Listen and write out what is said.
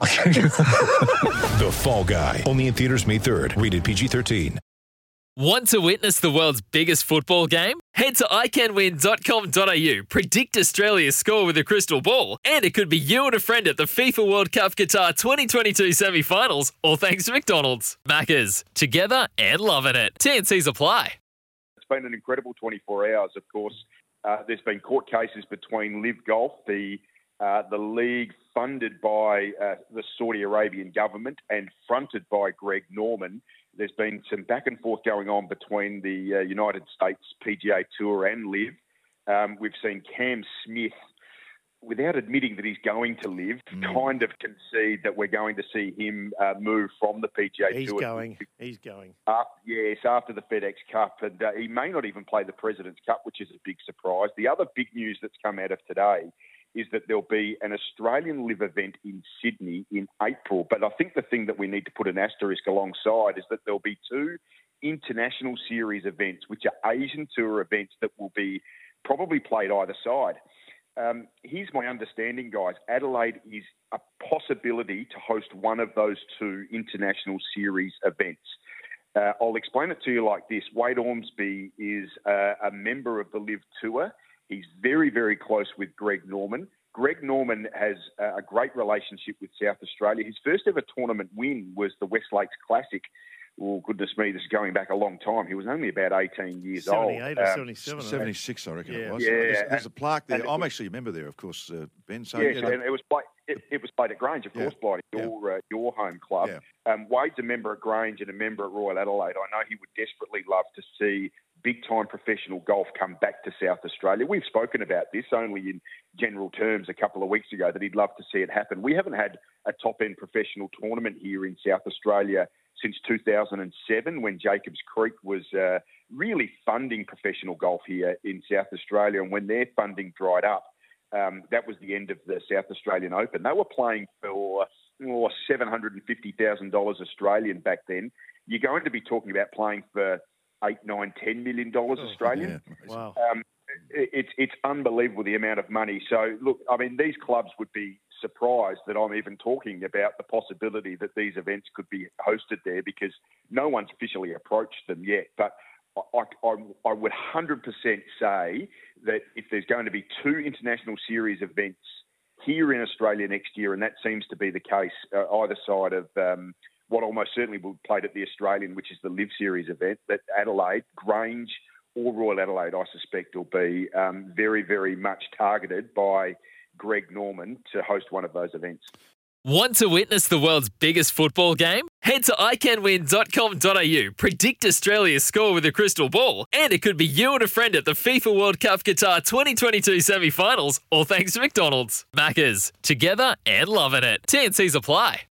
The Fall Guy. Only in theaters May 3rd. Rated PG-13. Want to witness the world's biggest football game? Head to iCanWin.com.au, predict Australia's score with a crystal ball, and it could be you and a friend at the FIFA World Cup Qatar 2022 semi finals, all thanks to McDonald's. Maccas, together and loving it. TNC's apply. It's been an incredible 24 hours, of course. Uh, there's been court cases between LIV Golf, the uh, the league funded by uh, the Saudi Arabian government and fronted by Greg Norman. There's been some back and forth going on between the uh, United States PGA Tour and LIV. Um, we've seen Cam Smith, without admitting that he's going to LIV, kind of concede that we're going to see him uh, move from the PGA Tour. He's Tour. going. He's going. Uh, yes, after the FedEx Cup, and he may not even play the President's Cup, which is a big surprise. The other big news that's come out of today is that there'll be an Australian LIV event in Sydney in April. But I think the thing that we need to put an asterisk alongside is that there'll be two international series events, which are Asian Tour events that will be probably played either side. Um, here's my understanding, guys. Adelaide is a possibility to host one of those two international series events. Uh, I'll explain it to you like this Wade Ormsby is uh, a member of the LIV Tour. He's very, very close with Greg Norman. Greg Norman has uh, a great relationship with South Australia. His first ever tournament win was the West Lakes Classic. Oh, goodness me, this is going back a long time. He was only about 18 years old. 78 or Um, 77. I 76, I reckon Yeah. it was. Yeah, There's, there's a plaque there. it I'm was- actually a member there, of course, uh, Ben. So, yes, yeah, they- and it was played. It, it was played at Grange, of Yeah, course, Blighty, yeah. your uh, your home club. Yeah. Um, Wade's a member at Grange and a member at Royal Adelaide. I know he would desperately love to see big time professional golf come back to South Australia. We've spoken about this only in general terms a couple of weeks ago that he'd love to see it happen. We haven't had a top end professional tournament here in South Australia since 2007 when Jacobs Creek was uh, really funding professional golf here in South Australia. And when their funding dried up, um, that was the end of the South Australian Open. They were playing for oh, $750,000 Australian back then. You're going to be talking about playing for eight, nine, ten million dollars Australian. yeah. Wow. Um, it- it's it's unbelievable the amount of money. So look, I mean, these clubs would be surprised that I'm even talking about the possibility that these events could be hosted there because no one's officially approached them yet. But I, I, I would 100% say that if there's going to be two international series events here in Australia next year, and that seems to be the case uh, either side of um, what almost certainly will played at the Australian, which is the LIV Series event, that Adelaide, Grange, or Royal Adelaide, I suspect, will be um, very, very much targeted by Greg Norman to host one of those events. Want to witness the world's biggest football game? Head to iCanWin.com.au, predict Australia's score with a crystal ball, and it could be you and a friend at the FIFA World Cup Qatar 2022 semi finals, all thanks to McDonald's. Maccas, together and loving it. TNC's apply.